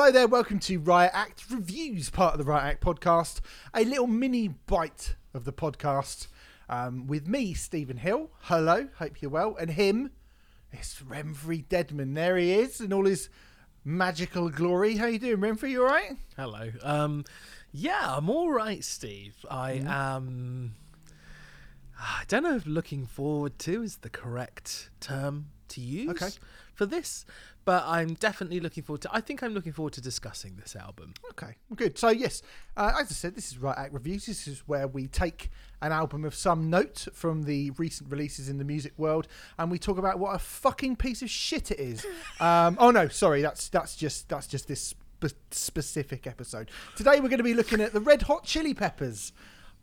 Hello there, welcome to Riot Act Reviews, part of the Riot Act podcast. A little mini bite of the podcast um, with me, Stephen Hill. Hello, hope you're well. And him, it's Remfry Deadman. There he is in all his magical glory. How you doing, Remfry? You all right? Hello. Um, yeah, I'm all right, Steve. I Mm-hmm. am. I don't know if looking forward to is the correct term to use Okay. for this, but I'm definitely looking forward to. I think I'm looking forward to discussing this album. Okay, good. So yes, uh, as I said, this is Riot Act Reviews. This is where we take an album of some note from the recent releases in the music world, and we talk about what a fucking piece of shit it is. Um, oh no, sorry, that's that's just that's just this spe- specific episode. Today we're going to be looking at the Red Hot Chili Peppers.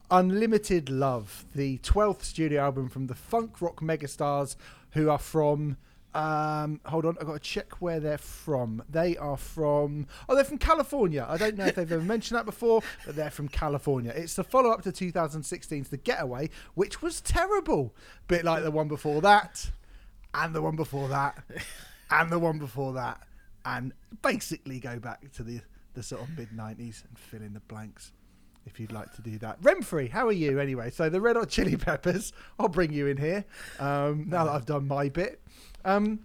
Unlimited Love, the 12th studio album from the funk rock megastars who are from um, hold on, I've got to check where they're from. They are from oh, they're from California. I don't know if they've ever mentioned that before, but they're from California. It's the follow up to 2016's The Getaway, which was terrible. Bit like the one before that, and the one before that, and the one before that, and basically go back to the the sort of mid 90s and fill in the blanks if you'd like to do that. Remfry, how are you anyway? So the Red Hot Chili Peppers, I'll bring you in here um, now that I've done my bit. Um,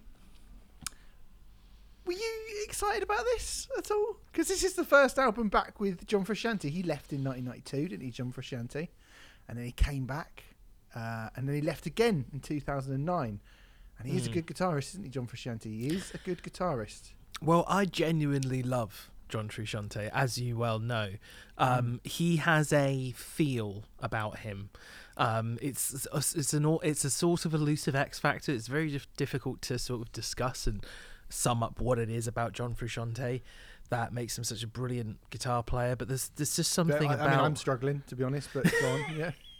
were you excited about this at all? Because this is the first album back with John Frusciante. He left in 1992, didn't he, John Frusciante? And then he came back, uh, and then he left again in 2009. And he is a good guitarist, isn't he, John Frusciante? He is a good guitarist. Well, I genuinely love John Frusciante, as you well know. Um, He has a feel about him. Um, it's it's an it's a sort of elusive X factor. It's very dif- difficult to sort of discuss and sum up what it is about John Frusciante that makes him such a brilliant guitar player. But there's there's just something I, about I mean, I'm struggling, to be honest, but go on, yeah.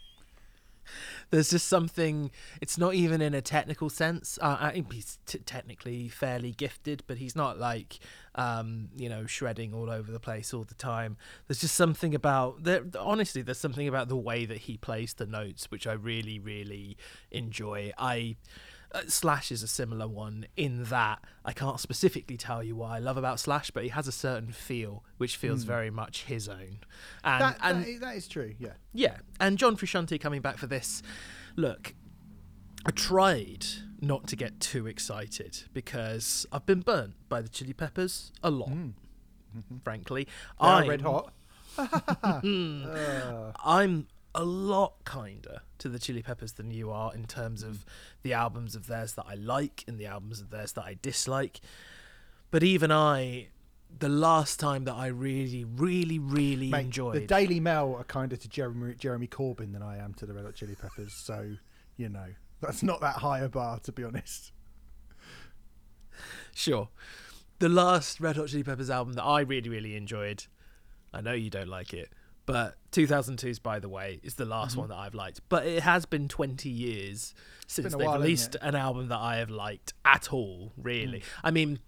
there's just something it's not even in a technical sense. Uh, i think he's t- technically fairly gifted but he's not like um you know shredding all over the place all the time. There's just something about there honestly there's something about the way that he plays the notes which i really really enjoy. I uh, Slash is a similar one in that I can't specifically tell you what I love about Slash, but he has a certain feel which feels very much his own. And, That, and that, is, that is true, yeah. yeah, and John Frusciante coming back for this. Look, I tried not to get too excited because I've been burnt by the Chili Peppers a lot. Frankly, They are I'm- red hot. I'm a lot kinder to the Chili Peppers than you are in terms of mm. the albums of theirs that I like and the albums of theirs that I dislike. But even I, the last time that I really, really, really Mate, enjoyed the Daily Mail are kinder to Jeremy Jeremy Corbyn than I am to the Red Hot Chili Peppers. So you know that's not that high a bar, to be honest. Sure. The last Red Hot Chili Peppers album that I really, really enjoyed, I know you don't like it, but 2002's, by the way, is the last one that I've liked. But it has been 20 years since they've while, released an album that I have liked at all, really. I mean,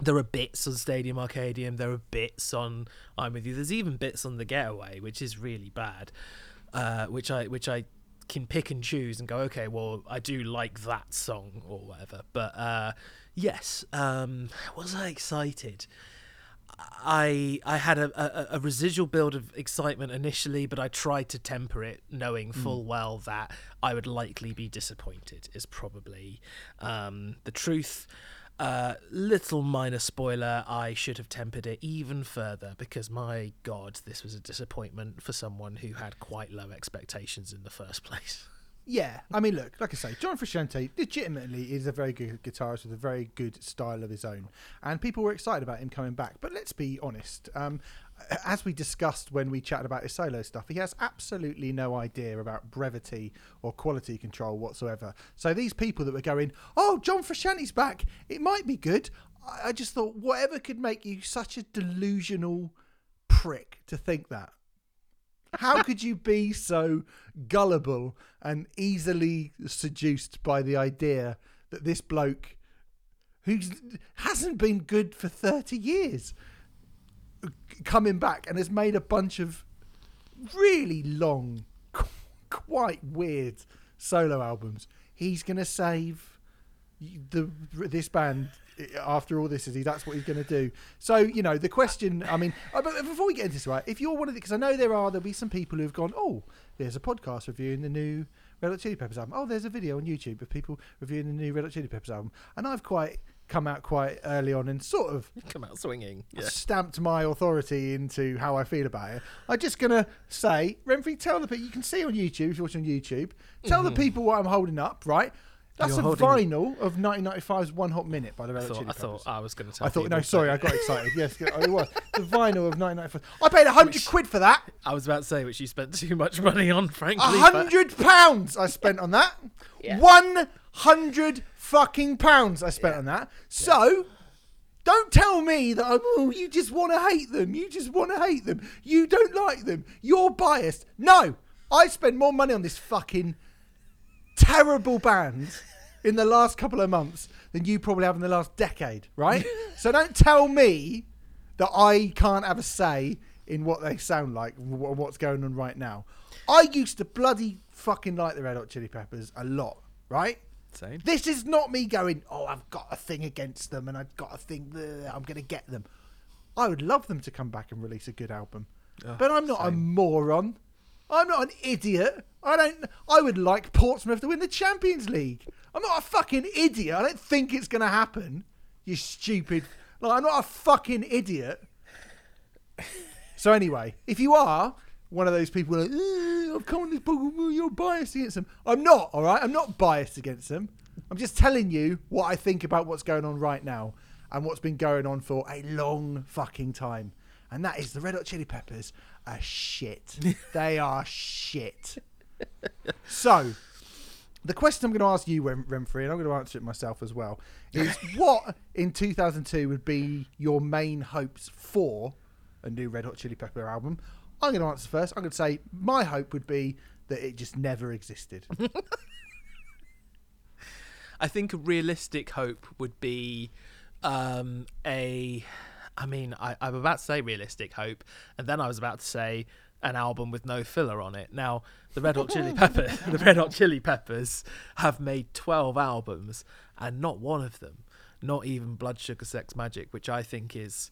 there are bits on Stadium Arcadium, there are bits on I'm With You, there's even bits on The Getaway, which is really bad, uh, which I which I can pick and choose and go, okay, well, I do like that song or whatever. But uh, yes, um, was I excited? I I had a, a, a residual build of excitement initially, but I tried to temper it, knowing full well that I would likely be disappointed. Is probably um, the truth. Uh, little minor spoiler: I should have tempered it even further because my god, this was a disappointment for someone who had quite low expectations in the first place. Yeah, I mean, look, like I say, John Frusciante legitimately is a very good guitarist with a very good style of his own, and people were excited about him coming back. But let's be honest, um, as we discussed when we chatted about his solo stuff, he has absolutely no idea about brevity or quality control whatsoever. So these people that were going, "Oh, John Frusciante's back, it might be good," I, I just thought, whatever could make you such a delusional prick to think that. How could you be so gullible and easily seduced by the idea that this bloke, who hasn't been good for 30 years, coming back and has made a bunch of really long, quite weird solo albums, he's going to save the this band after all this is he that's what he's going to do so you know the question i mean uh, but before we get into this right if you're one of the because i know there are there'll be some people who've gone oh there's a podcast reviewing the new red hot chili peppers album oh there's a video on youtube of people reviewing the new red hot chili peppers album and i've quite come out quite early on and sort of Come out swinging. Yeah. stamped my authority into how I feel about it. I'm just gonna say, Remfry, tell the people you can see on YouTube if you're watching on YouTube. Tell the people what I'm holding up, right? That's. You're a holding- vinyl of 1995's One Hot Minute by the I Red Hot thought, Chili I Peppers. thought I was going to tell I thought, no, sorry, I got excited. Yes, it was. The vinyl of 1995. I paid 100 quid for that. I was about to say, which you spent too much money on, frankly. A but- hundred pounds I spent on that. Yeah. One hundred fucking pounds I spent on that. So don't tell me that I'm, oh, you just want to hate them. You just want to hate them. You don't like them. You're biased. No, I spend more money on this fucking terrible band in the last couple of months than you probably have in the last decade, right? so don't tell me that I can't have a say in what they sound like, wh- what's going on right now. I used to bloody fucking like the Red Hot Chili Peppers a lot, right? Same. This is not me going, oh, I've got a thing against them and I've got a thing, I'm going to get them. I would love them to come back and release a good album. Oh, but I'm not a moron. I'm not an idiot. I don't. I would like Portsmouth to win the Champions League. I'm not a fucking idiot. I don't think it's going to happen. You stupid. Like, I'm not a fucking idiot. So anyway, if you are one of those people like, "Eh, I've come on this book, you're biased against them. I'm not, all right? I'm not biased against them. I'm just telling you what I think about what's going on right now and what's been going on for a long fucking time. And that is the Red Hot Chili Peppers are shit. they are shit. So, the question I'm going to ask you, Rem- Remfry, and I'm going to answer it myself as well, is what in 2002 would be your main hopes for a new Red Hot Chili Pepper album? I'm going to answer first. I'm going to say my hope would be that it just never existed. I think a realistic hope would be um, a. I mean, I, I'm about to say realistic hope, and then I was about to say an album with no filler on it. Now, the Red Hot Chili Pepper, the Red Hot Chili Peppers, have made 12 albums, and not one of them, not even Blood Sugar Sex Magik, which I think is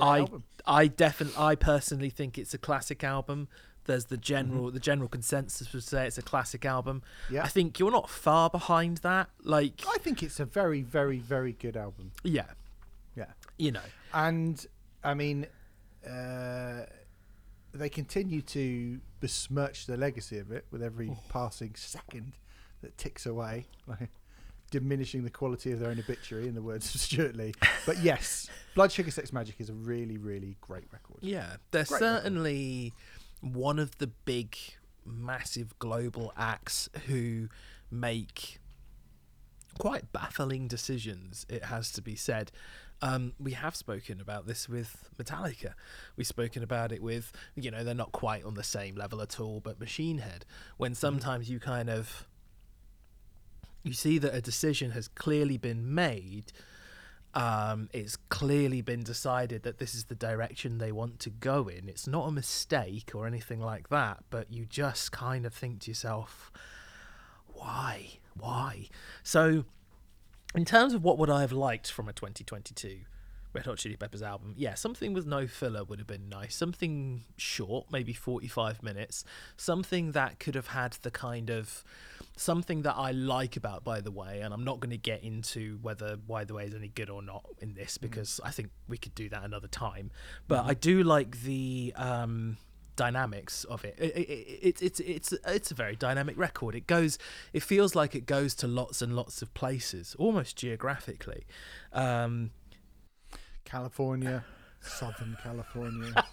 I album. I definitely I personally think it's a classic album. There's the general mm-hmm. the general consensus would say it's a classic album. Yeah. I think you're not far behind that. Like I think it's a very, very, very good album. Yeah. You know. And I mean, uh, they continue to besmirch the legacy of it with every passing second that ticks away, like diminishing the quality of their own obituary, in the words of Stewart Lee. But yes, Blood Sugar Sex Magik is a really, really great record. Yeah, they're Great record. certainly one of the big massive global acts who make quite baffling decisions, it has to be said. Um, we have spoken about this with Metallica. We've spoken about it with, you know, they're not quite on the same level at all, but Machine Head. When sometimes you kind of you see that a decision has clearly been made, um, it's clearly been decided that this is the direction they want to go in. It's not a mistake or anything like that, but you just kind of think to yourself, why? Why? So, in terms of what would I have liked from a 2022 Red Hot Chili Peppers album, yeah, something with no filler would have been nice. Something short, maybe 45 minutes. Something that could have had the kind of something that I like about By the Way, and I'm not going to get into whether By the Way is any good or not in this because I think we could do that another time. But I do like the um, dynamics of it. It, it, it. It's it's it's it's a very dynamic record. It goes. It feels like it goes to lots and lots of places, almost geographically. Um, California, Southern California.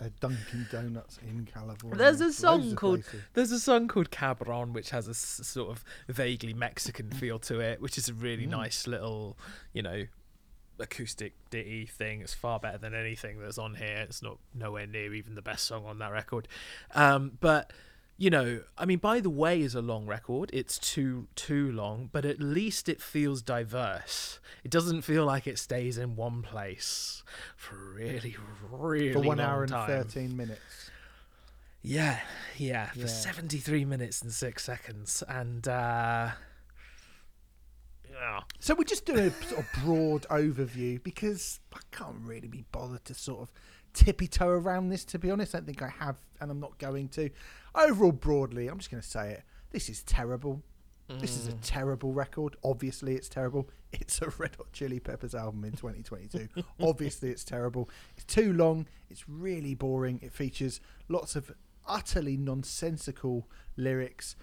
a Dunkin' Donuts in California. There's a song called. There's a song called Cabron which has a s- sort of vaguely Mexican feel to it, which is a really Mm. nice little, you know, acoustic ditty thing. It's far better than anything that's on here. It's not nowhere near even the best song on that record. Um, but you know, I mean, by the way, is a long record. It's too too long, but at least it feels diverse. It doesn't feel like it stays in one place for really, really for one hour and time. 13 minutes. Yeah, yeah, for Yeah. 73 minutes and 6 seconds. And uh oh, So we're just doing a sort of broad overview because I can't really be bothered to sort of tippy toe around this. To be honest, I don't think I have, and I'm not going to. Overall, broadly, I'm just going to say it. This is terrible. This is a mm. terrible record. Obviously, it's terrible. It's a Red Hot Chili Peppers album in 2022. Obviously, it's terrible. It's too long. It's really boring. It features lots of utterly nonsensical lyrics,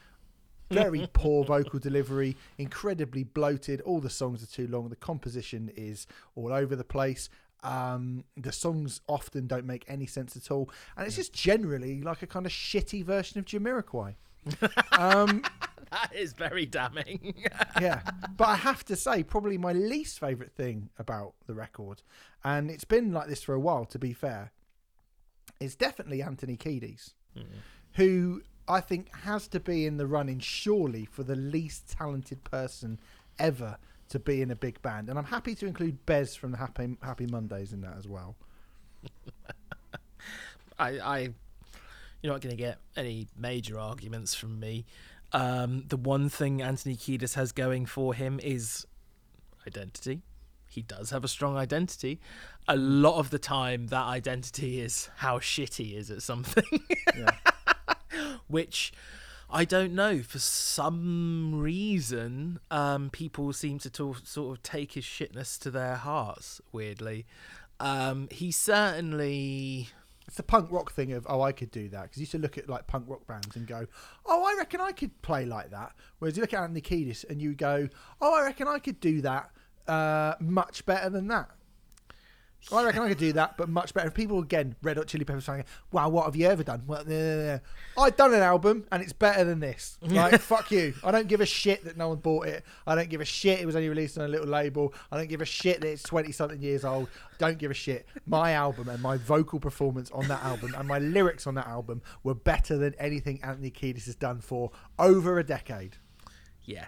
very poor vocal delivery, incredibly bloated. All the songs are too long. The composition is all over the place. Um, the songs often don't make any sense at all, and it's just generally like a kind of shitty version of Jamiroquai. um, that is very damning. yeah, but I have to say, probably my least favourite thing about the record, and it's been like this for a while. To be fair, is definitely Anthony Kiedis, who I think has to be in the running surely for the least talented person ever to be in a big band, and I'm happy to include Bez from the Happy Happy Mondays in that as well. I, I, you're not going to get any major arguments from me. Um, the one thing Anthony Kiedis has going for him is identity. He does have a strong identity. A lot of the time, that identity is how shitty he is at something, Yeah. Which I don't know. For some reason, um, people seem to to- sort of take his shitness to their hearts, weirdly. Um, he certainly. It's the punk rock thing of oh I could do that because you used to look at like punk rock bands and go oh I reckon I could play like that whereas you look at Anthony Kiedis and you go oh I reckon I could do that uh, much better than that I reckon I could do that but much better If people again Red Hot Chili Peppers saying wow what have you ever done well. I've done an album and it's better than this like fuck you I don't give a shit that no one bought it I don't give a shit it was only released on a little label I don't give a shit that it's 20 something years old don't give a shit. My album and my vocal performance on that album and my lyrics on that album were better than anything Anthony Kiedis has done for over a decade. Yeah.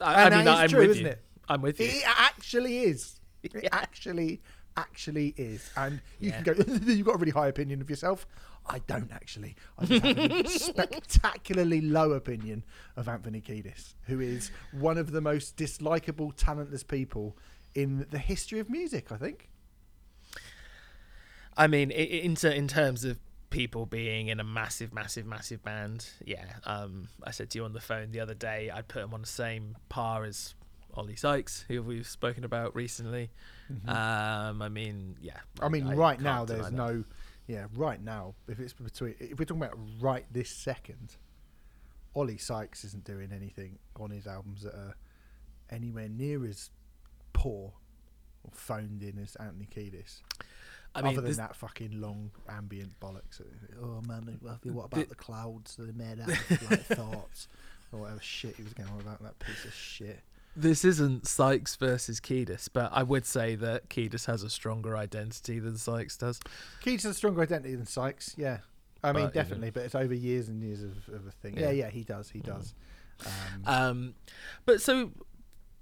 I, I mean, I'm true, with isn't you. it? I'm with you. It actually is. It Yeah. actually, actually is. And you Yeah. can go, you've got a really high opinion of yourself. I don't actually. I just have a spectacularly low opinion of Anthony Kiedis, who is one of the most dislikable, talentless people in the history of music, I think. I mean, in in terms of people being in a massive, massive, massive band, yeah. Um, I said to you on the phone the other day, I'd put him on the same par as Oli Sykes, who we've spoken about recently. Um, I mean, yeah. Mm-hmm. I mean, right now there's that. no, yeah, right now if it's between if we're talking about right this second, Oli Sykes isn't doing anything on his albums that are anywhere near as poor or phoned in as Anthony Kiedis. I mean, other than that fucking long ambient bollocks. Oh man, what about The- the clouds that are made out of like thoughts or whatever shit he was going on about that piece of shit. This isn't Sykes versus Kiedis, but I would say that Kiedis has a stronger identity than Sykes does. Keats has a stronger identity than Sykes, yeah. I mean, But, definitely, but it's over years and years of, of a thing. Yeah. Yeah. yeah, he does, he does. Um, Um, but so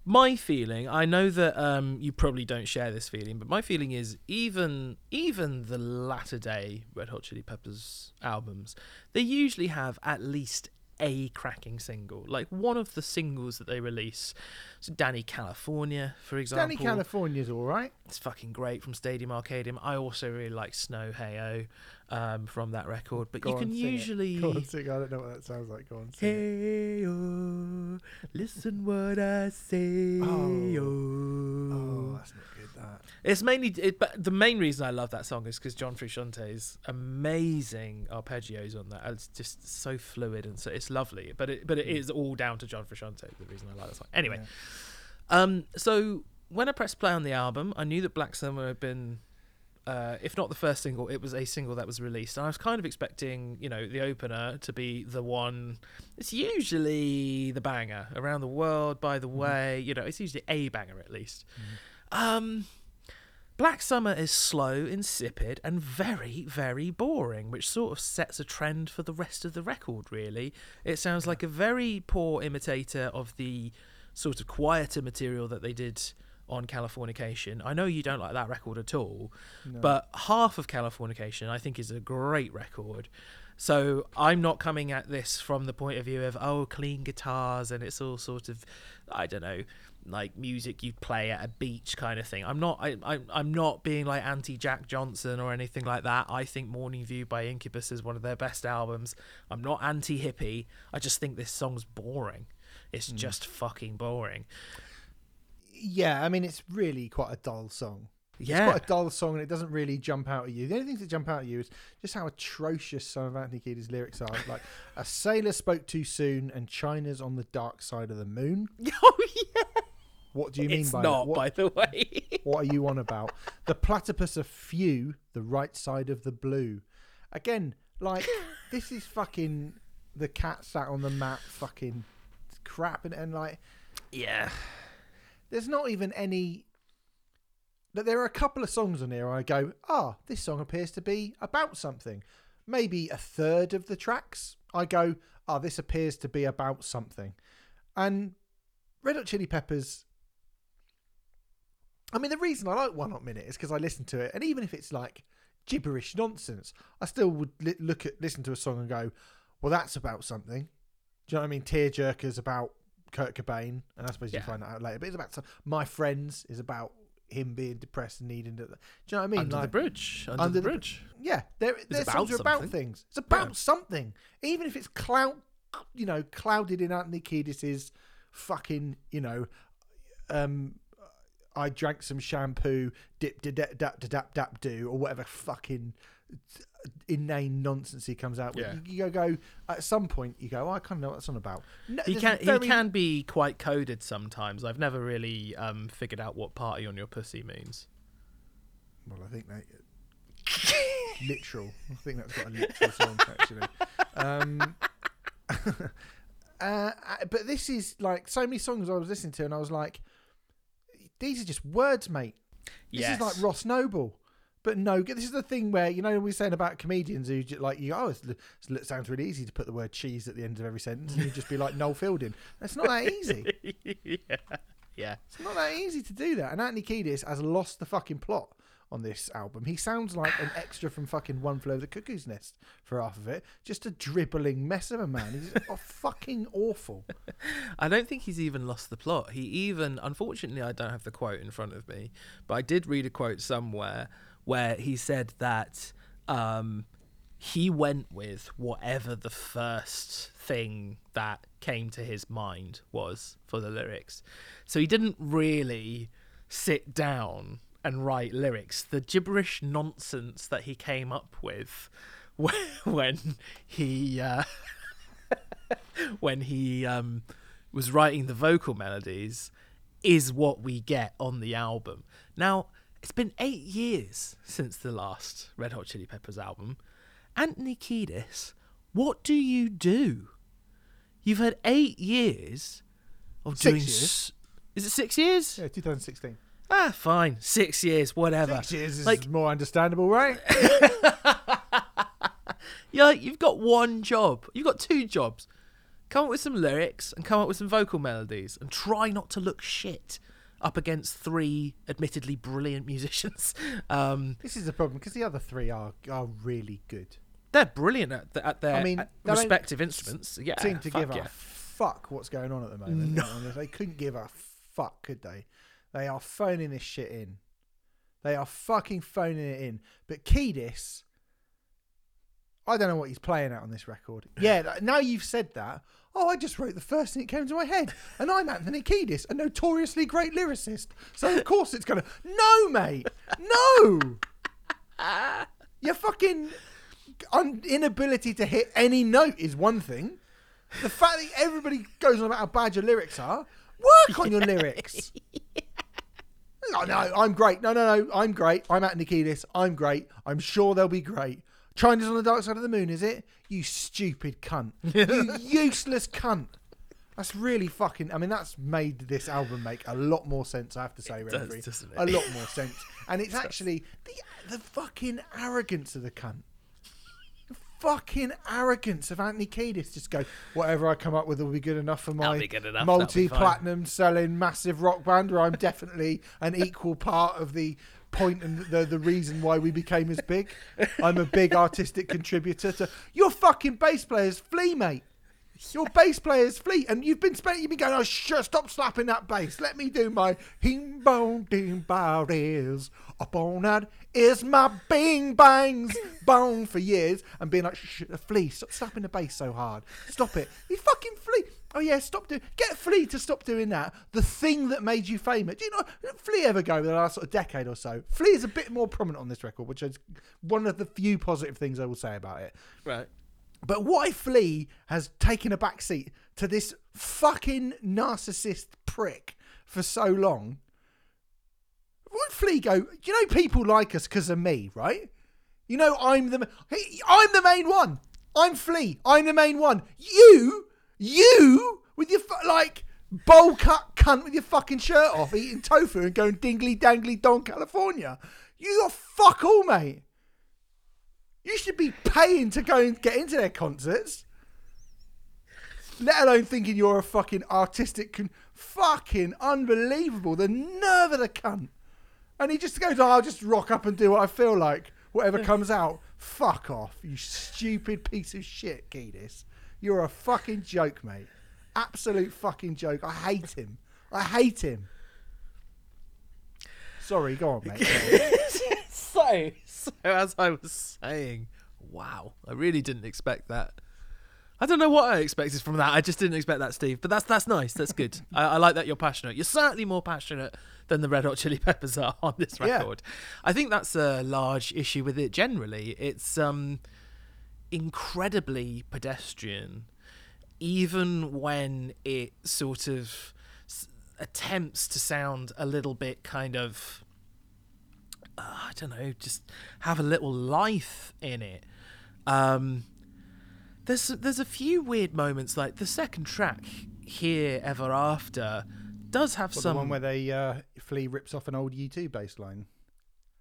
my feeling, I know that um, you probably don't share this feeling, but my feeling is even even the latter day Red Hot Chili Peppers albums, they usually have at least a cracking single, like one of the singles that they release. So Dani California, for example, Dani California's all right. it's fucking great from Stadium Arcadium. I also really like Snow Heyo um, from that record, but Go you can usually. Go on, sing. I don't know what that sounds like. Go on. Hey oh, listen what I say. Oh. Oh, Oh, that's not good. That. it's mainly, it, but the main reason I love that song is because John Frusciante's amazing arpeggios on that. It's just so fluid and so it's lovely. But it, but it is all down to John Frusciante. The reason I like that song. Anyway, Yeah. um, so when I pressed play on the album, I knew that Black Summer had been, uh, if not the first single, it was a single that was released. And I was kind of expecting, you know, the opener to be the one. It's usually the banger around the world. By the way, you know, it's usually a banger at least. Um, Black Summer is slow, insipid, and very, very boring, which sort of sets a trend for the rest of the record, really. It sounds like a very poor imitator of the sort of quieter material that they did on Californication. I know you don't like that record at all, but half of Californication I think is a great record. So I'm not coming at this from the point of view of oh clean guitars and it's all sort of I don't know like music you'd play at a beach kind of thing. I'm not I, I I'm not being like anti Jack Johnson or anything like that. I think Morning View by Incubus is one of their best albums. I'm not anti hippie. I just think this song's boring. It's mm. just fucking boring. Yeah, I mean it's really quite a dull song. Yeah. It's quite a dull song and it doesn't really jump out at you. The only things that jump out at you is just how atrocious some of Anthony Kiedis' lyrics are. Like, a sailor spoke too soon and China's on the dark side of the moon. oh yeah. What do you mean It's by not, that? What, by the way. what are you on about? The platypus are few, the right side of the blue. Again, like, this is fucking the cat sat on the mat fucking crap and, and like, yeah. There's not even any that there are a couple of songs on here I go, ah, this song appears to be about something. Maybe a third of the tracks, I go, ah, this appears to be about something. And Red Hot Chili Peppers, I mean, the reason I like One Hot Minute is because I listen to it, and even if it's like gibberish nonsense, I still would li- look at listen to a song and go, well, that's about something. Do you know what I mean? Tearjerker's about Kurt Cobain, and I suppose you Yeah. find that out later. But it's about My Friends is about him being depressed and needing to. Do you know what I mean? Under the bridge. Under, Under the the- bridge. yeah, there, about songs are about things. It's about Yeah. something, even if it's cloud, you know, clouded in Anthony Kiedis's fucking, you know, um, I drank some shampoo, dip dip dap dap dap dap do, or whatever fucking inane nonsense he comes out with. Yeah. You, you go at some point, you go, oh, I kind of know what that's on about. No, He can very- he can be quite coded sometimes. I've never really um, figured out what party on your pussy means. Well, I think that literal. I think that's got a literal sense actually. Um, uh, but this is like so many songs I was listening to, and I was like, these are just words, mate. This Yes. is like Ross Noble. But no, this is the thing where you know we're saying about comedians who like you. Oh, it's, it sounds really easy to put the word cheese at the end of every sentence, and you just be like Noel Fielding. It's not that easy. yeah. Yeah. It's not that easy to do that. And Anthony Kiedis has lost the fucking plot on this album. He sounds like an extra from fucking One Flew Over the Cuckoo's Nest for half of it. Just a dribbling mess of a man. He's oh, fucking awful. I don't think he's even lost the plot. He even, unfortunately, I don't have the quote in front of me, but I did read a quote somewhere where he said that um, he went with whatever the first thing that came to his mind was for the lyrics. So he didn't really sit down and write lyrics. The gibberish nonsense that he came up with when, he. Uh, when he um, was writing the vocal melodies is what we get on the album. Now, it's been eight years since the last Red Hot Chili Peppers album. Anthony Kiedis, what do you do? You've had eight years of Six doing. years. S- is it six years? Yeah, 2016. Ah, fine. Six years, whatever. Six years is Like- more understandable, right? Yeah, you've got one job. You've got two jobs. Come up with some lyrics and come up with some vocal melodies and try not to look shit up against three admittedly brilliant musicians. Um, this is the problem because the other three are are really good. they're brilliant at, the, at their I mean, at they don't respective instruments. Yeah, Seem to give yeah. a fuck what's going on at the moment. No. They couldn't give a fuck, could they? They are phoning this shit in. They are fucking phoning it in. But Kiedis, I don't know what he's playing at on this record. Yeah, now you've said that. Oh, I just wrote the first thing that came to my head. And I'm Anthony Kiedis, a notoriously great lyricist. So, of course, it's going to. No, mate. No. Your fucking un- inability to hit any note is one thing. The fact that everybody goes on about how bad your lyrics are, work on your lyrics. No, no, I'm great. No, no, no, I'm great. I'm Anthony Kiedis. I'm great. I'm sure they'll be great. China's on the dark side of the moon, is it? You stupid cunt. you useless cunt. That's really fucking. I mean, that's made this album make a lot more sense. I have to say, does, Remfry. doesn't it? A lot more sense. And it's actually the the fucking arrogance of the cunt. fucking arrogance of Anthony Kiedis. Just go, whatever I come up with will be good enough for That'll my good enough, that'll be multi-platinum selling massive rock band, where I'm definitely an equal part of the point and the the reason why we became as big. I'm a big artistic contributor to your fucking bass player's Flea, mate. Your bass player's Flea, and you've been spent, you've been going, oh, shut, stop slapping that bass. Let me do my hing bong ding bar is up on that is my bing bangs bong for years, and being like, shh, Flea, stop slapping the bass so hard. Stop it. You fucking Flea. Oh yeah, stop doing. Get Flea to stop doing that. The thing that made you famous. Do you know Flea ever go over the last sort of decade or so? Flea is a bit more prominent on this record, which is one of the few positive things I will say about it. Right. But why Flea has taken a back seat to this fucking narcissist prick for so long? Why Flea go? You know, people like us because of me, right? You know, I'm the I'm the main one. I'm Flea. I'm the main one. You, you, with your like bowl cut cunt with your fucking shirt off, eating tofu and going dingly dangly don California. You got fuck all, mate. You should be paying to go and get into their concerts. Let alone thinking you're a fucking artistic, con- fucking unbelievable. The nerve of the cunt. And he just goes, oh, I'll just rock up and do what I feel like. Whatever comes out. Fuck off, you stupid piece of shit, Kiedis. You're a fucking joke, mate. Absolute fucking joke. I hate him. I hate him. Sorry, go on, mate. so, so as I was saying, wow, I really didn't expect that. I don't know what I expected from that. I just didn't expect that, Steve. But that's that's nice. That's good. I, I like that you're passionate. You're certainly more passionate than the Red Hot Chili Peppers are on this Yeah. record. I think that's a large issue with it generally. It's um incredibly pedestrian, even when it sort of s- attempts to sound a little bit kind of uh, I don't know, just have a little life in it. Um, there's there's a few weird moments like the second track here ever after does have What, some the one where they uh, Flea rips off an old U2 bass line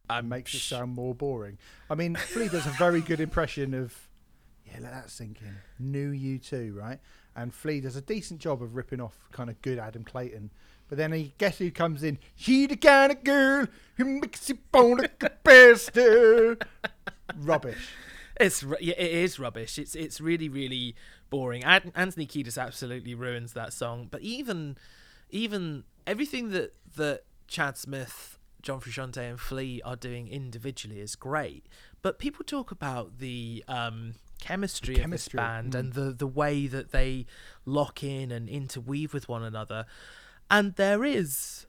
and makes it sound more boring. I mean, Flea does a very good impression of yeah, let that sink in. New U2, right? And Flea does a decent job of ripping off kind of good Adam Clayton. But then he guess who comes in? She the kind of girl who makes you bone like a bastard. Rubbish. It's yeah, it is rubbish. It's it's really really boring. Anthony Kiedis absolutely ruins that song. But even even everything that that Chad Smith, John Frusciante, and Flea are doing individually is great. But people talk about the um, chemistry, of this band mm. and the the way that they lock in and interweave with one another. And there is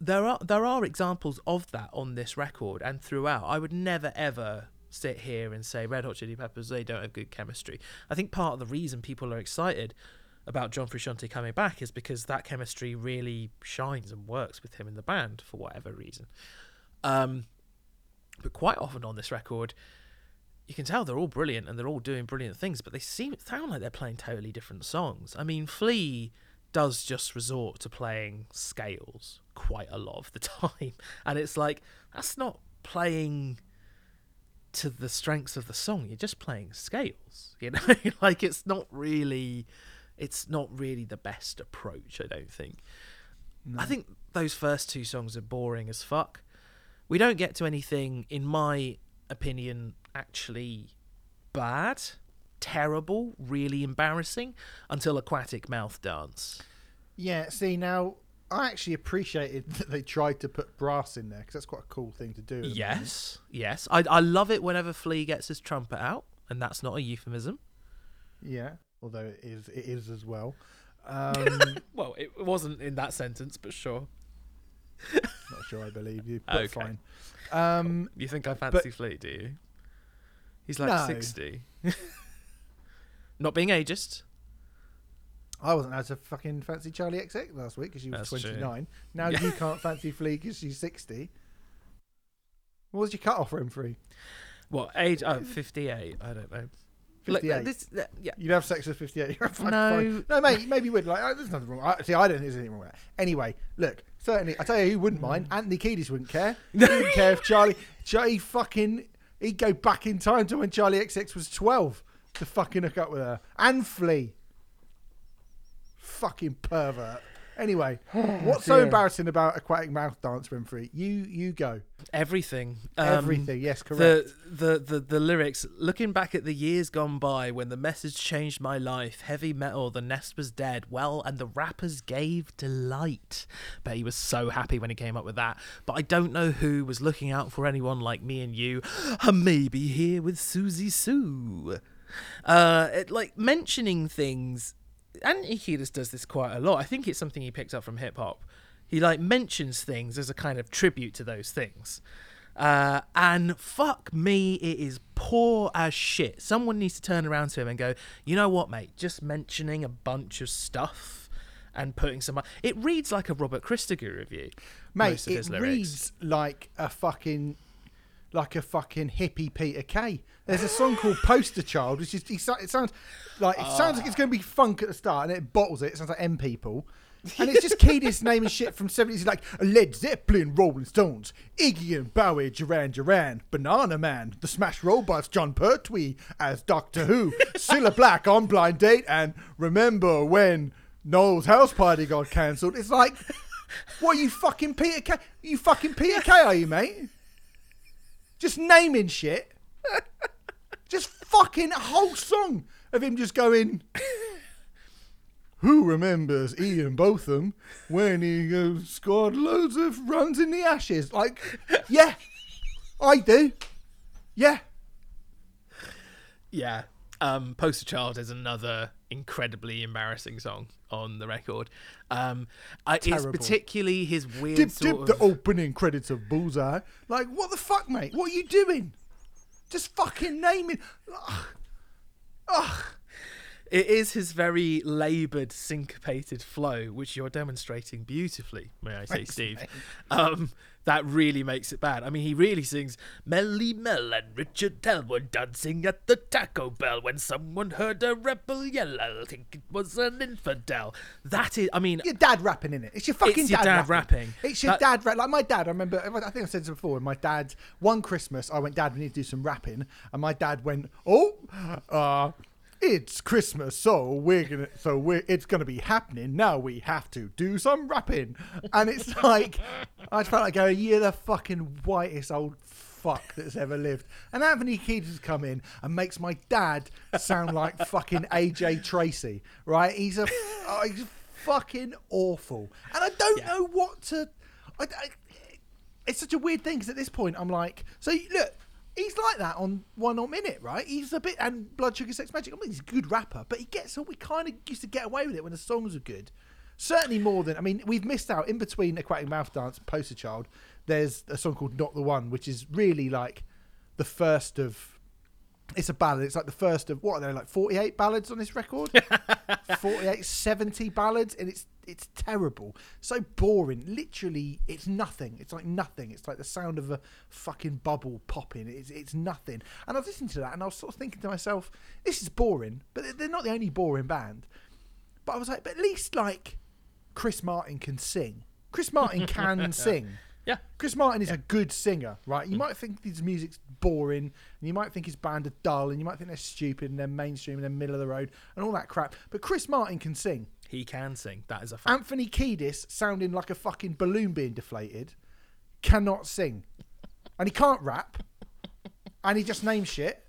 there are there are examples of that on this record and throughout. I would never ever sit here and say Red Hot Chili Peppers they don't have good chemistry. I think part of the reason people are excited about John Frusciante coming back is because that chemistry really shines and works with him in the band for whatever reason. Um, but quite often on this record, you can tell they're all brilliant and they're all doing brilliant things, but they seem sound like they're playing totally different songs. I mean, Flea does just resort to playing scales quite a lot of the time, and it's like that's not playing to the strengths of the song. You're just playing scales, you know. like it's not really, it's not really the best approach. I don't think. I think those first two songs are boring as fuck. We don't get to anything, in my opinion, actually bad, terrible, really embarrassing until Aquatic Mouth Dance. Yeah, see, now I actually appreciated that they tried to put brass in there because that's quite a cool thing to do. Yes, yes. I, I love it whenever Flea gets his trumpet out, and that's not a euphemism. Yeah, although it is, it is as well. Um, Well, it wasn't in that sentence, but sure. Sure I believe you, but Okay. fine. Um, You think I fancy Flea, do you? He's like No. 60. not being ageist. I wasn't allowed to fucking fancy Charli XCX last week because she was That's true. 29. Now Yeah. you can't fancy Flea because she's 60. What was your cut off for Remfry? What, age? Oh, 58. I don't know. Look, uh, this, uh, yeah. You'd have sex with 58. You're No. No, mate, maybe you would. Like, oh, there's nothing wrong. I, see, I don't think there's anything wrong with that. Anyway, look, certainly, I tell you who wouldn't mind. Mm. Anthony Kiedis wouldn't care. He wouldn't care if Charlie, Charlie fucking He'd go back in time to when Charli XCX was 12 to fucking hook up with her. And flee. Fucking pervert. Anyway, what's so embarrassing about Aquatic Mouth Dance, Remfry? You you go. Everything. Um, Everything, yes, correct. The, the the the lyrics. Looking back at the years gone by when the message changed my life, heavy metal, the nest was dead. Well, and the rappers gave delight. But he was so happy when he came up with that. But I don't know who was looking out for anyone like me and you. I may be here with Siouxsie Sioux. Uh, it, like mentioning things. Anthony Kiedis does this quite a lot. I think it's something he picked up from hip hop. He like mentions things as a kind of tribute to those things. Uh, and fuck me, it is poor as shit. Someone needs to turn around to him and go, you know what, mate? Just mentioning a bunch of stuff and putting some. It reads like a Robert Christgau review. Mate, most of it his lyrics. reads like a fucking like a fucking hippie Peter Kay. There's a song called Poster Child, which is it sounds like it sounds like it's going to be funk at the start, and it bottles it. It sounds like M People. And it's just Kiedis naming shit from 70s like Led Zeppelin, Rolling Stones, Iggy and Bowie, Duran Duran, Bananaman, The Smash Robots, Jon Pertwee as Doctor Who, Cilla Black on Blind Date, and Remember when Noel's house party got cancelled. It's like, what are you fucking Peter Kay? You fucking Peter Kay, are you, mate? Just naming shit. Just fucking a whole song of him just going. Who remembers Ian Botham when he uh, scored loads of runs in the Ashes? Like, yeah, I do. Yeah, Yeah. Um, Poster Child is another incredibly embarrassing song on the record. Um, I, it's particularly his weird dip sort dip of. the opening credits of Bullseye. Like, what the fuck, mate? What are you doing? Just fucking naming. Ugh. Ugh. It is his very laboured, syncopated flow, which you're demonstrating beautifully, may I say, Thanks, Steve. Um, that really makes it bad. I mean, he really sings Melle Mel and Richard Hell were dancing at the Taco Bell when someone heard a rebel yell. I think it was an infidel. That is, I mean, your dad rapping in it. It's your fucking It's your dad rapping. It's your That- dad rap. Like my dad, I remember. I think I said this before. My dad, one Christmas, I went, Dad, we need to do some rapping, and my dad went, Oh, uh, it's Christmas, so we're gonna, so we're, it's gonna be happening. Now we have to do some rapping, and it's like, I just felt like going, You're the fucking whitest old fuck that's ever lived. And Anthony Kiedis has come in and makes my dad sound like fucking AJ Tracey, right? He's a, oh, he's fucking awful, and I don't Yeah. know what to. I, I, it's such a weird thing because at this point I'm like, so look, he's like that on One Hot Minute, right? He's a bit and Blood Sugar Sex Magik. I mean, he's a good rapper, but he gets. We kind of used to get away with it when the songs were good. Certainly more than I mean, we've missed out in between Aquatic Mouth Dance Poster Child. There's a song called Not the One, which is really like the first of. It's a ballad. It's like the first of what are there like 48 ballads on this record? 48, 70 ballads, and it's it's terrible. So boring. Literally, it's nothing. It's like nothing. It's like the sound of a fucking bubble popping. It's it's nothing. And I was listening to that, and I was sort of thinking to myself, this is boring. But they're- they're not the only boring band. But I was like, but at least like Chris Martin can sing. Chris Martin can sing. yeah. Chris Martin is a good singer, right? You might think his music's boring, and you might think his band are dull, and you might think they're stupid, and they're mainstream, and they're middle of the road, and all that crap. But Chris Martin can sing. He can sing. That is a fact. Anthony Kiedis, sounding like a fucking balloon being deflated, cannot sing, and he can't rap, and he just names shit.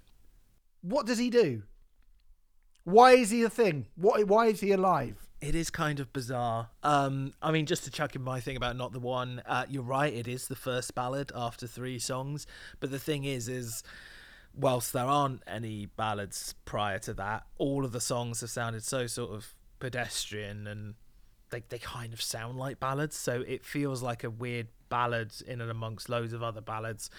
What does he do? Why is he a thing? What? Why is he alive? It is kind of bizarre. Um, I mean, just to chuck in my thing about not the one. Uh, you're right. It is the first ballad after three songs. But the thing is, is whilst there aren't any ballads prior to that, all of the songs have sounded so sort of pedestrian and they they kind of sound like ballads. So it feels like a weird ballad in and amongst loads of other ballads.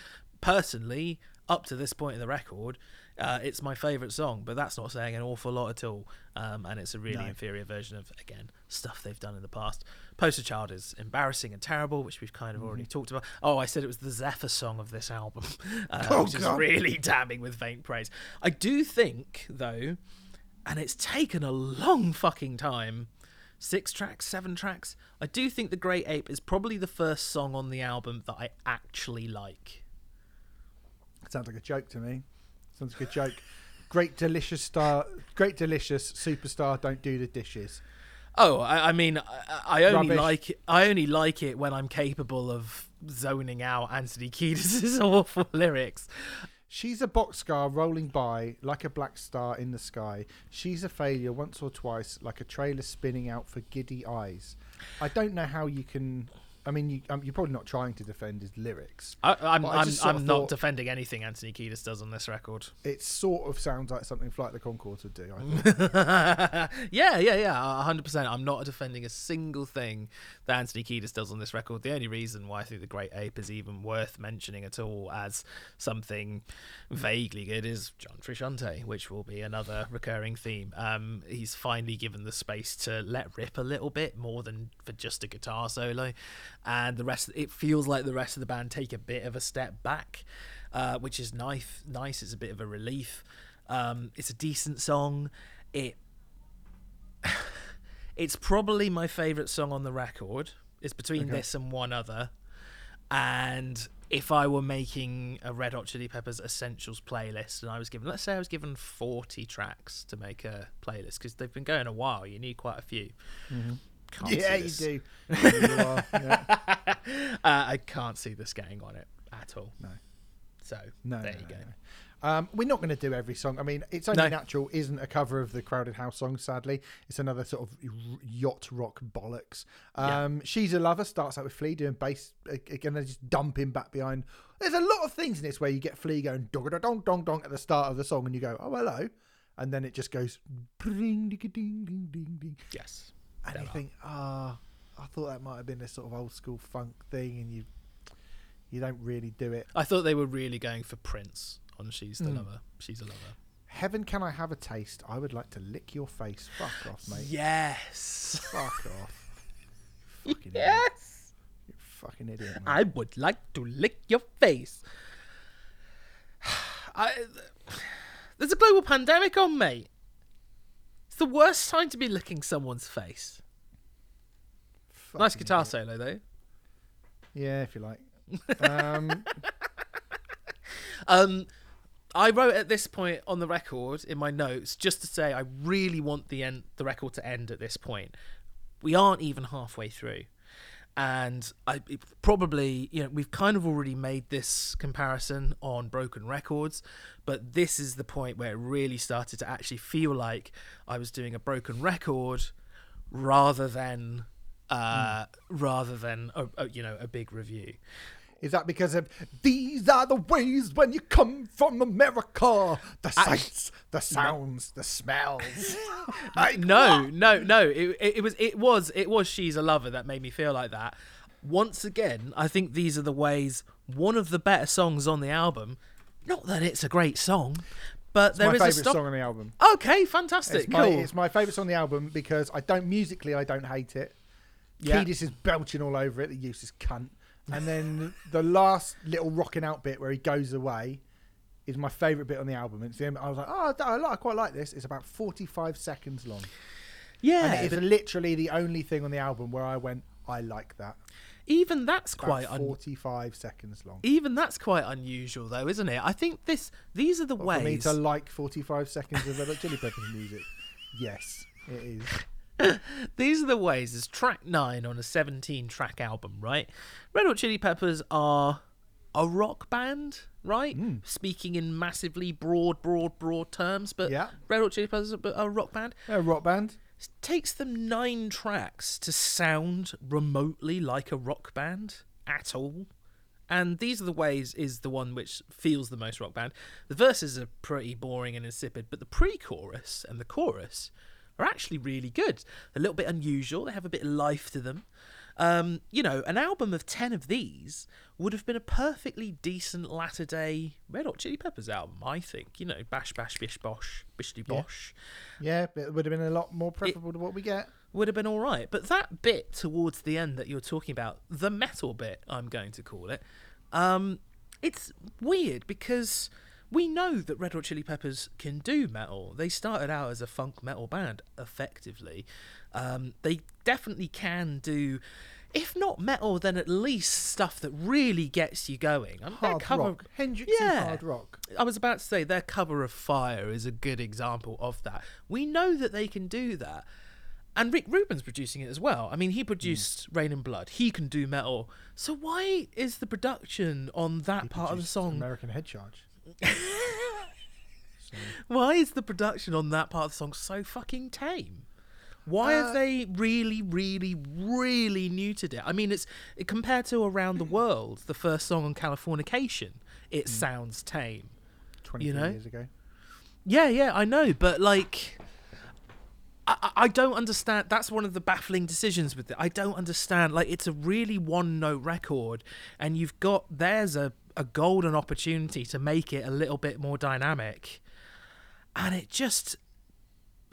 Personally, up to this point in the record, uh, it's my favourite song, but that's not saying an awful lot at all. Um, and it's a really No. inferior version of again stuff they've done in the past. Poster Child is embarrassing and terrible, which we've kind of already Mm-hmm. talked about. Oh, I said it was the Zephyr song of this album, uh, Oh, which is really damning with faint praise. I do think though, and it's taken a long fucking time. Six tracks, seven tracks. I do think The Great Ape is probably the first song on the album that I actually like. Sounds like a joke to me. Sounds like a joke. Great delicious star, great delicious superstar. Don't do the dishes. Oh, I, I mean, I, I only Rubbish. like it, I only like it when I'm capable of zoning out Anthony Kiedis' awful lyrics. She's a boxcar rolling by like a black star in the sky. She's a failure once or twice, like a trailer spinning out for giddy eyes. I don't know how you can. I mean, you, um, you're probably not trying to defend his lyrics. I, I'm I I'm, I'm of not defending anything Anthony Kiedis does on this record. It sort of sounds like something Flight of the Conchords would do. I think. yeah, yeah, yeah, hundred percent. I'm not defending a single thing that Anthony Kiedis does on this record. The only reason why I think the Great Ape is even worth mentioning at all as something vaguely good is John Frusciante, which will be another recurring theme. Um, he's finally given the space to let rip a little bit more than for just a guitar solo, and the rest. It feels like the rest of the band take a bit of a step back, uh, which is nice. Nice. It's a bit of a relief. Um, it's a decent song. It it's probably my favorite song on the record. It's between Okay. this and one other. And if I were making a Red Hot Chili Peppers Essentials playlist and I was given, let's say I was given 40 tracks to make a playlist because they've been going a while, you need quite a few. Can't yeah, see you do. You are, yeah. Uh, I can't see this getting on it at all. No. So No, there no, you go. no. Um, we're not going to do every song. I mean, it's only natural isn't a cover of the Crowded House song. Sadly, it's another sort of yacht rock bollocks. Yeah. Um, She's a lover starts out with Flea doing bass, again, they just dump him back behind. There's a lot of things in this where you get Flea going dong dong dong dong at the start of the song, and you go, oh hello, and then it just goes ding ding ding ding ding, Yes. And you think, ah, I thought that might have been a sort of old school funk thing, and you you don't really do it. I thought they were really going for Prince on She's the Mm. Lover. She's a Lover. Heaven, can I have a taste? I would like to lick your face. Fuck off, mate. Yes. Fuck off. Fucking idiot. Yes. You fucking idiot. Mate. I would like to lick your face. I, there's a global pandemic on, mate. The worst time to be licking someone's face. nice guitar idiot. solo, though. Yeah, if you like. Um, Um, I wrote at this point on the record in my notes just to say I really want the end, the record to end at this point. We aren't even halfway through, and I probably you know we've kind of already made this comparison on Broken Records, but this is the point where it really started to actually feel like I was doing a broken record rather than. Uh, rather than a, a, you know a big review, is that because of these are the ways when you come from America? The sights, the sounds, the smells. Like, no, no, no. It, it, it was it was it was she's a lover that made me feel like that. Once again, I think these are the ways. One of the better songs on the album. Not that it's a great song, but It's there my is a favourite stop. song on the album. Okay, fantastic, It's my, cool. it's my favourite song on the album because I don't musically I don't hate it. Yeah. Kiedis is belching all over it, the useless cunt. And then the last little rocking out bit where he goes away is my favourite bit on the album. It's the I was like, oh, I, like, I quite like this. It's about 45 seconds long. yeah, and it is literally the only thing on the album where I went, I like that. even that's About quite un- 45 seconds long. even that's quite unusual though, isn't it? I think this these are the But For me ways. to like 45 seconds of Red Hot Chili Peppers music, yes, it is. These are the ways. It's track nine on a 17 track album, right? Red Hot Chili Peppers are a rock band, right? Hmm. Speaking in massively broad, broad, broad terms, but Yeah. Red Hot Chili Peppers are a rock band. They're a rock band. It takes them nine tracks to sound remotely like a rock band at all. And These Are the Ways is the one which feels the most rock band. The verses are pretty boring and insipid, but the pre chorus and the chorus are actually really good. A little bit unusual, they have a bit of life to them. Um, you know, an album of 10 of these would have been a perfectly decent latter day Red Hot Chili Peppers album, I think. You know, bash, bash, bish, bosh, bishly bosh Yeah, but it would have been a lot more preferable to what we get. would have been all right. But that bit towards the end that you're talking about, the metal bit, I'm going to call it, um, it's weird because we know that Red Hot Chili Peppers can do metal. They started out as a funk metal band, effectively. Um, they definitely can do if not metal, then at least stuff that really gets you going. Their Hard cover, rock. Hendrix Yeah. hard rock. I was about to say their cover of Fire is a good example of that. We know that they can do that. And Rick Rubin's producing it as well. I mean, he produced Reign in Blood. He can do metal. So why is the production on that He part of the song American Head Charge. So, Why is the production on that part of the song so fucking tame? Why Uh, have they really, really, really neutered it? I mean, it's compared to Around the World, the first song on Californication. It Hmm. sounds tame. 23 know? years ago. Yeah, yeah, I know, but like, I, I- don't understand. That's one of the baffling decisions with it. I don't understand. Like, it's a really one-note record, and you've got there's a a golden opportunity to make it a little bit more dynamic, and it just.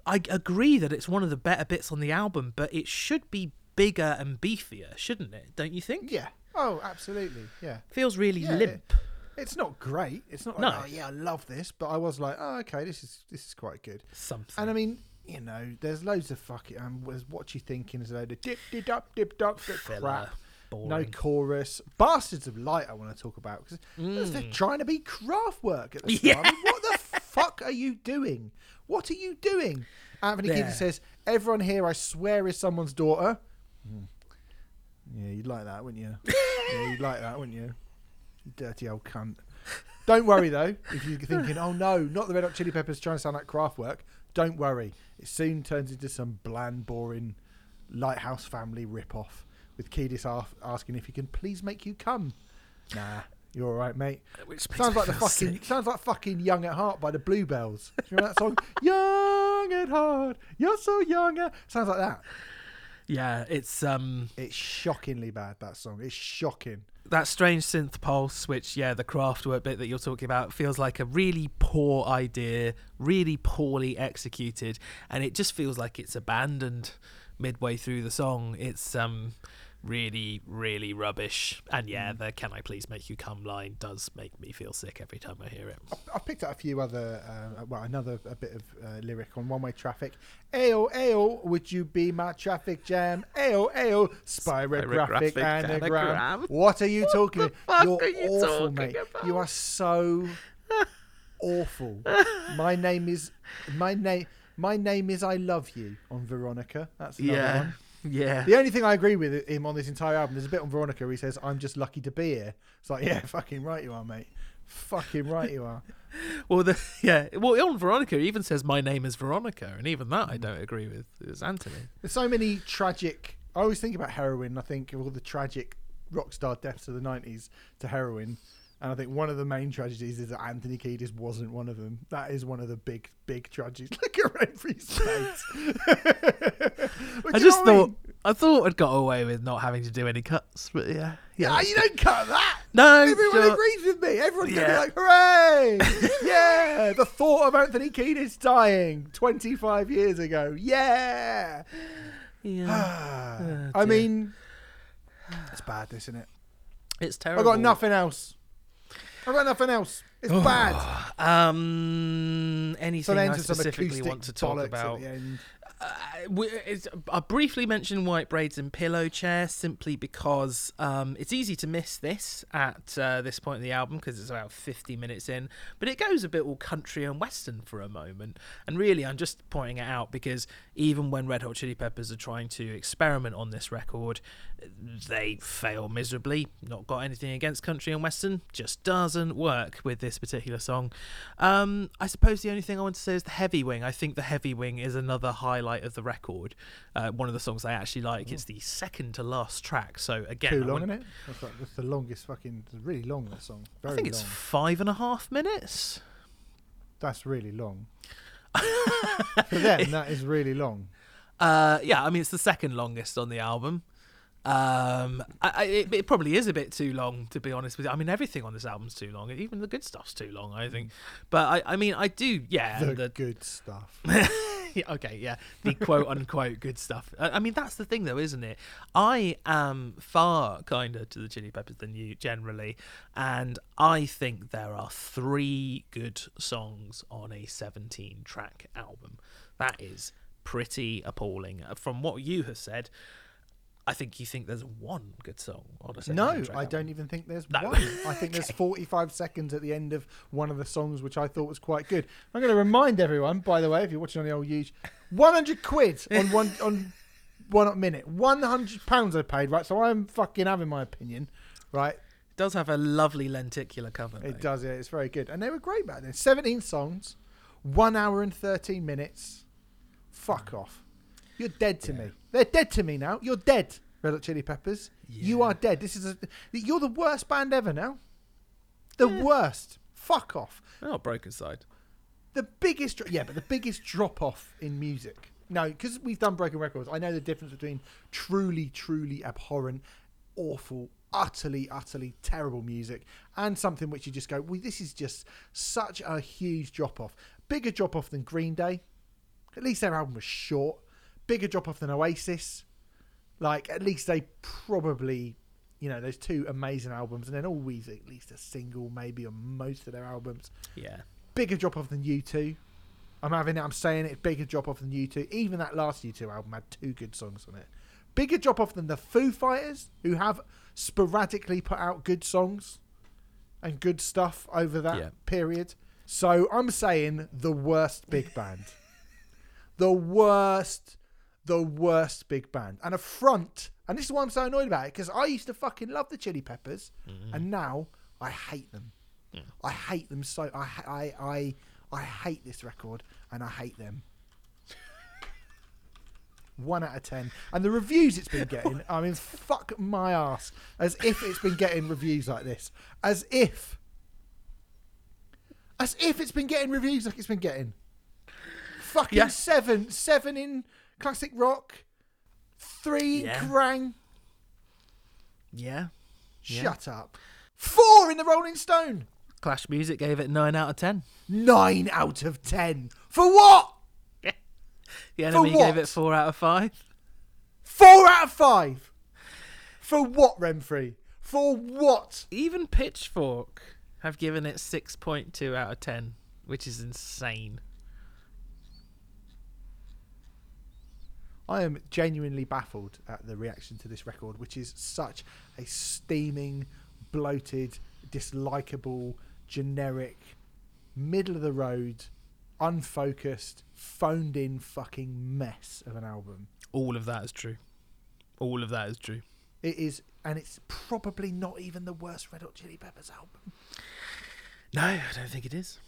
I agree that it's one of the better bits on the album, but it should be bigger and beefier, shouldn't it? Don't you think? Yeah. Oh, absolutely. Yeah. Feels really Yeah, limp. It's not great. It's not like, No. oh yeah, I love this, but I was like, oh okay, this is this is quite good. Something. And I mean, you know, there's loads of fucking um, there's what you thinking is a load of dip dip up dip dip Filler, crap. No chorus. Bastards of Light. I want to talk about because they're Mm. trying to be Kraftwerk at the Yeah. start. I mean, what the fuck are you doing? What are you doing? Anthony Yeah. Kiedis says, "Everyone here, I swear, is someone's daughter." Hmm. Yeah, you'd like that, wouldn't you? yeah, you'd like that, wouldn't you? You dirty old cunt. Don't worry though, if you're thinking, "Oh no, not the Red Hot Chili Peppers trying to sound like Kraftwerk." Don't worry, it soon turns into some bland, boring Lighthouse Family rip-off with Kiedis af- asking if he can please make you come. Nah, you're all right, mate. Which Sounds like the fucking sick. sounds like fucking Young at Heart by the Bluebells. Do you remember that song? young at heart, you're so young. At... Sounds like that. Yeah, it's um It's shockingly bad. That song. It's shocking. that strange synth pulse, which yeah, the Kraftwerk bit that you're talking about feels like a really poor idea, really poorly executed, and it just feels like it's abandoned midway through the song. It's um really, really rubbish. And yeah, Mm. the "Can I please make you come" line does make me feel sick every time I hear it. I picked out a few other, uh, well, another a bit of uh, lyric on One Way Traffic. Ayo, ayo, would you be my traffic jam? Ayo, ayo, spirographic Spirographic anagram. anagram. What are you talking the about? fuck You're are you awful, talking mate. about? You are so awful. My name is my name. My name is I love you on Veronica. That's another yeah, one. Yeah. The only thing I agree with him on this entire album, there's a bit on Veronica where he says, "I'm just lucky to be here." It's like, yeah, fucking right you are, mate. Fucking right you are. Well, the yeah. Well, on Veronica, he even says my name is Veronica, and even that. I don't agree with. It's Anthony. There's so many tragic. I always think about heroin. I think of all the tragic rock star deaths of the '90s to heroin, and I think one of the main tragedies is that Anthony Kiedis wasn't one of them. That is one of the big, big tragedies. Look at Remfry's face. I just thought I thought I'd got away with not having to do any cuts, but yeah, Yeah, ah, you don't cut that. No, Everyone sure. agrees with me. Everyone's gonna be like, "Hooray! yeah!" The thought of Anthony Kiedis dying 25 years ago. Yeah. yeah. Oh, I mean, it's bad, isn't it? it's terrible. I've got nothing else. I've got nothing else. It's bad. Um, anything Some I some specifically acoustic want to talk bollocks about? at the end. Uh, we- it's, I briefly mentioned white braids and pillow chair simply because um, it's easy to miss this at uh, this point in the album because it's about 50 minutes in, but it goes a bit all country and western for a moment. And really, I'm just pointing it out because even when Red Hot Chili Peppers are trying to experiment on this record, they fail miserably. Not got anything against country and western, just doesn't work with this particular song. Um, I suppose the only thing I want to say is the heavy wing. I think the heavy wing is another highlight of the record. Uh, one of the songs I actually like. It's the second to last track. So again, Too I long, isn't it? That's, like, that's the longest fucking. Really long, that song. Very I think it's long. five and a half minutes. That's really long. For them, that is really long. Uh, yeah, I mean it's the second longest on the album. Um, I, I, it, it probably is a bit too long to be honest with you. I mean everything on this album's too long. Even the good stuff's too long, I think. But I, I mean I do, yeah. The, the- good stuff. yeah, okay, yeah, the quote unquote good stuff. I I mean, that's the thing, though, isn't it? I am far kinder to the Chili Peppers than you generally, and I think there are three good songs on a 17 track album. That is pretty appalling. From what you have said, I think you think there's one good song on a No, I don't even think there's No. one. I think there's 45 seconds at the end of one of the songs, which I thought was quite good. I'm going to remind everyone, by the way, if you're watching on the old YouTube, 100 quid on one on one minute, 100 pounds I paid, right? So I'm fucking having my opinion, right? It does have a lovely lenticular cover. It though. does, yeah, it's very good, and they were great back then. 17 songs, one hour and 13 minutes. Fuck off. You're dead to Yeah. me. They're dead to me now. You're dead, Red Hot Chili Peppers. You are dead. This is a. You're the worst band ever now. The Yeah. worst. Fuck off. They're not Broken Side. The biggest. Yeah, but the biggest drop off in music. No, because we've done broken records. I know the difference between truly, truly abhorrent, awful, utterly, utterly terrible music and something which you just go, well, this is just such a huge drop off. Bigger drop off than Green Day. At least their album was short. Bigger drop off than Oasis. Like, at least they probably, you know, those two amazing albums, and then always at least a single, maybe on most of their albums. Yeah. Bigger drop off than U2. I'm having it, I'm saying it, bigger drop off than U2. Even that last U2 album had two good songs on it. Bigger drop off than the Foo Fighters, who have sporadically put out good songs and good stuff over that Yeah. period. So I'm saying the worst big band. the worst, the worst big band. And a front. And this is why I'm so annoyed about it, because I used to fucking love the Chili Peppers, mm-hmm. and now I hate them. I hate them so. I, I, I, I hate this record, and I hate them. One out of ten, and the reviews it's been getting. I mean, fuck my ass. As if it's been getting reviews like this. As if. As if it's been getting reviews like it's been getting. Fucking Yeah. seven, seven in classic rock, three Yeah. Yeah. Yeah. Shut up. Four in the Rolling Stone. Clash Music gave it nine out of ten. Nine out of ten. For what? The NME gave it four out of five. Four out of five. For what, Remfry? For what? Even Pitchfork have given it six point two out of ten, which is insane. I am genuinely baffled at the reaction to this record, which is such a steaming, bloated, dislikable, generic, middle of the road, unfocused, phoned in fucking mess of an album. All of that is true. All of that is true. It is, and it's probably not even the worst Red Hot Chili Peppers album. No, I don't think it is.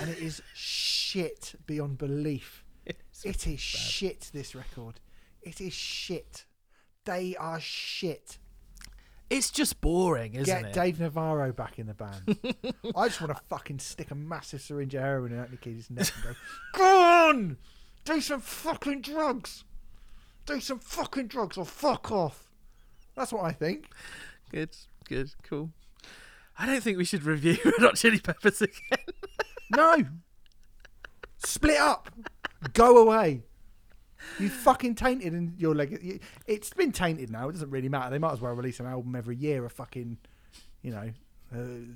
and it is shit beyond belief. It is shit, this record. It is shit. They are shit. It's just boring, isn't Get it? Get Dave Navarro back in the band. I just want to fucking stick a massive syringe of heroin in Anthony Kiedis' neck and go, Go on! Do some fucking drugs! Do some fucking drugs or fuck off! That's what I think. Good, good, cool. I don't think we should review Red Hot Chili Peppers again. No! Split up! Go away! You fucking tainted in your leg. It's been tainted now. It doesn't really matter. They might as well release an album every year A fucking, you know, uh,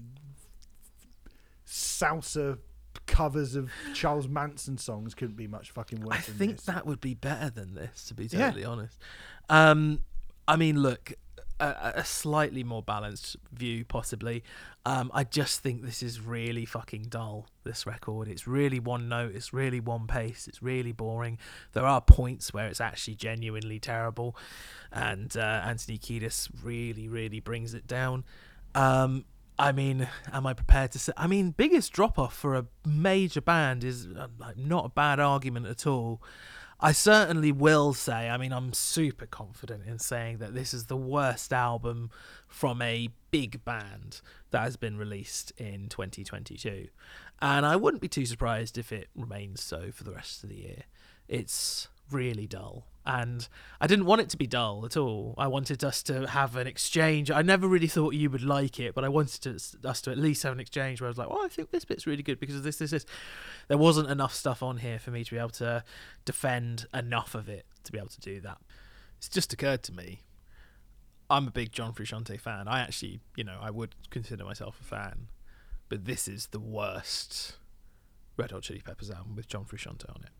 salsa covers of Charles Manson songs. Couldn't be much fucking worse. I think this. that would be better than this, to be Yeah. totally honest. Um, I mean, look, a, a slightly more balanced view, possibly. Um, I just think this is really fucking dull. This record, it's really one note, it's really one pace, it's really boring. There are points where it's actually genuinely terrible, and uh, Anthony Kiedis really, really brings it down. Um, I mean, am I prepared to say? I mean, biggest drop off for a major band is uh, like not a bad argument at all. I certainly will say, I mean, I'm super confident in saying that this is the worst album from a big band that has been released in 2022. And I wouldn't be too surprised if it remains so for the rest of the year. It's really dull. And I didn't want it to be dull at all. I wanted us to have an exchange. I never really thought you would like it, but I wanted to, us to at least have an exchange where I was like, well, I think this bit's really good because of this, this, this. There wasn't enough stuff on here for me to be able to defend enough of it to be able to do that. It's just occurred to me. I'm a big John Frusciante fan. I actually, you know, I would consider myself a fan, but this is the worst Red Hot Chili Peppers album with John Frusciante on it.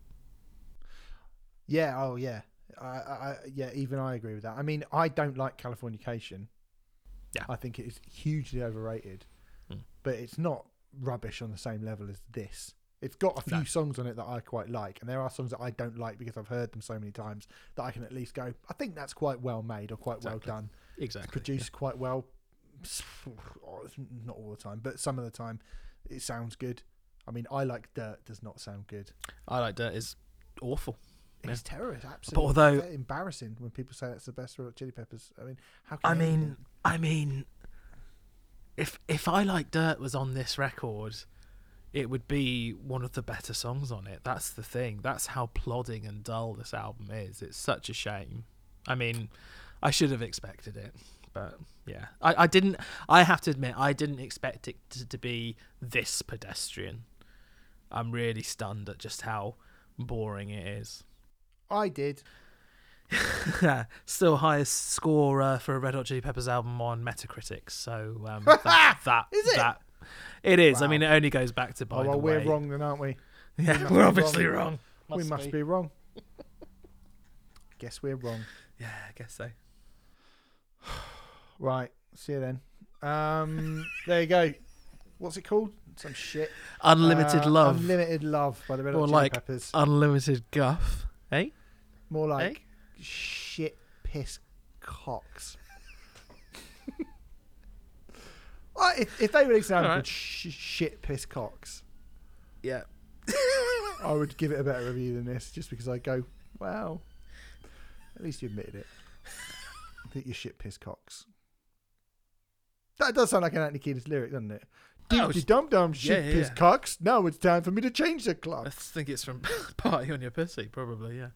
Yeah. Oh, yeah. I, I, yeah, even I agree with that. I mean, I don't like Californication. Yeah. I think it is hugely overrated, Hmm. but it's not rubbish on the same level as this. It's got a few No. songs on it that I quite like, and there are songs that I don't like because I've heard them so many times that I can at least go, I think that's quite well made or quite Exactly. well done. Exactly. produced quite well. Not all the time, but some of the time, it sounds good. I mean, I like Dirt. Does not sound good. I like Dirt is awful. It's terrorist. Absolutely. But although- embarrassing when people say that's the best Hot Chili Peppers. I mean, how? Can I anything- mean, I mean, if if I like Dirt was on this record, it would be one of the better songs on it. That's the thing. That's how plodding and dull this album is. It's such a shame. I mean, I should have expected it, but yeah, I, I didn't. I have to admit, I didn't expect it to, to be this pedestrian. I'm really stunned at just how boring it is. I did. Still highest score uh, for a Red Hot Chili Peppers album on Metacritic. So um, that, that Is it? that it is. I mean, it only goes back to by oh well, the we're way. wrong then, aren't we? Yeah, must we're obviously wrong. wrong. we must be. wrong. Guess we're wrong. Yeah, I guess so. Right. See you then. Um, there you go. What's it called? Some shit. Unlimited Uh, love, Unlimited love by the Red Hot Chili like- Peppers. unlimited guff. Eh? More eh? like shit piss cocks. I- if, if they released an album called sh- shit piss cocks, Yeah. I would give it a better review than this, just because I go, wow. At least you admitted it. that you shit piss cocks. That does sound like an Anthony Kiedis lyric, doesn't it? Oh, Dum dum dum shit yeah, piss yeah. cocks. Now it's time for me to change the club. I think it's from Party on Your Pussy, probably. Yeah.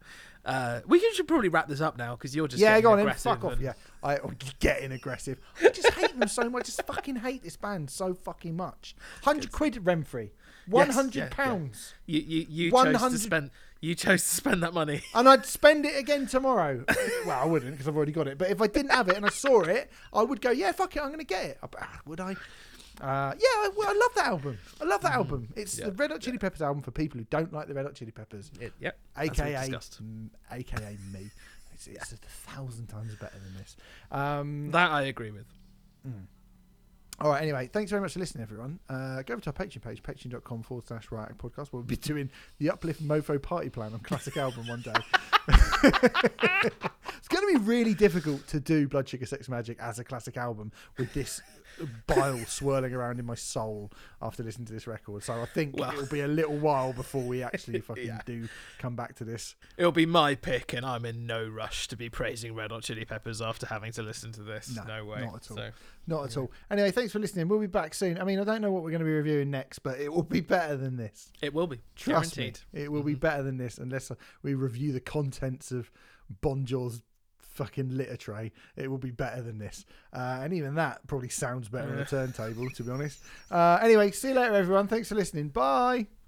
Uh, we should probably wrap this up now because you're just yeah, go on aggressive Fuck off. and- Yeah, I I'm getting aggressive. I just hate them so much. I just fucking hate this band so fucking much. Hundred quid Remfry, one yeah, hundred yeah. pounds, You you you chose 100 to spend you chose to spend that money. and I'd spend it again tomorrow. well, I wouldn't because I've already got it. But if I didn't have it and I saw it, I would go, yeah, fuck it, I'm gonna get it. Ah, Would I? Uh, yeah, I, well, I love that album. I love that album. It's. Yeah. the Red Hot Chili Peppers album for people who don't like the Red Hot Chili Peppers, It, yep. that's what we aka mm, aka me. It's, it's a thousand times better than this. Um, That I agree with. All right, anyway, thanks very much for listening, everyone. Uh, go over to our Patreon page, patreon.com forward slash Riot podcast. We'll be doing the Uplift Mofo Party Plan on Classic Album one day. it's going to be really difficult to do Blood Sugar Sex Magik as a classic album with this bile swirling around in my soul after listening to this record. So I think Well- it'll be a little while before we actually fucking Yeah. do come back to this. It'll be my pick, and I'm in no rush to be praising Red Hot Chili Peppers after having to listen to this. No, No, way. not at all. So, Not at all. Anyway, thanks for listening. We'll be back soon. I mean, I don't know what we're going to be reviewing next, but it will be better than this. it will be Trust guaranteed. me, it will be Mhm. better than this unless we review the contents of Bonjour's fucking litter tray. It will be better than this, uh, and even that probably sounds better on a turntable, to be honest. Uh, anyway, see you later, everyone. Thanks for listening. Bye.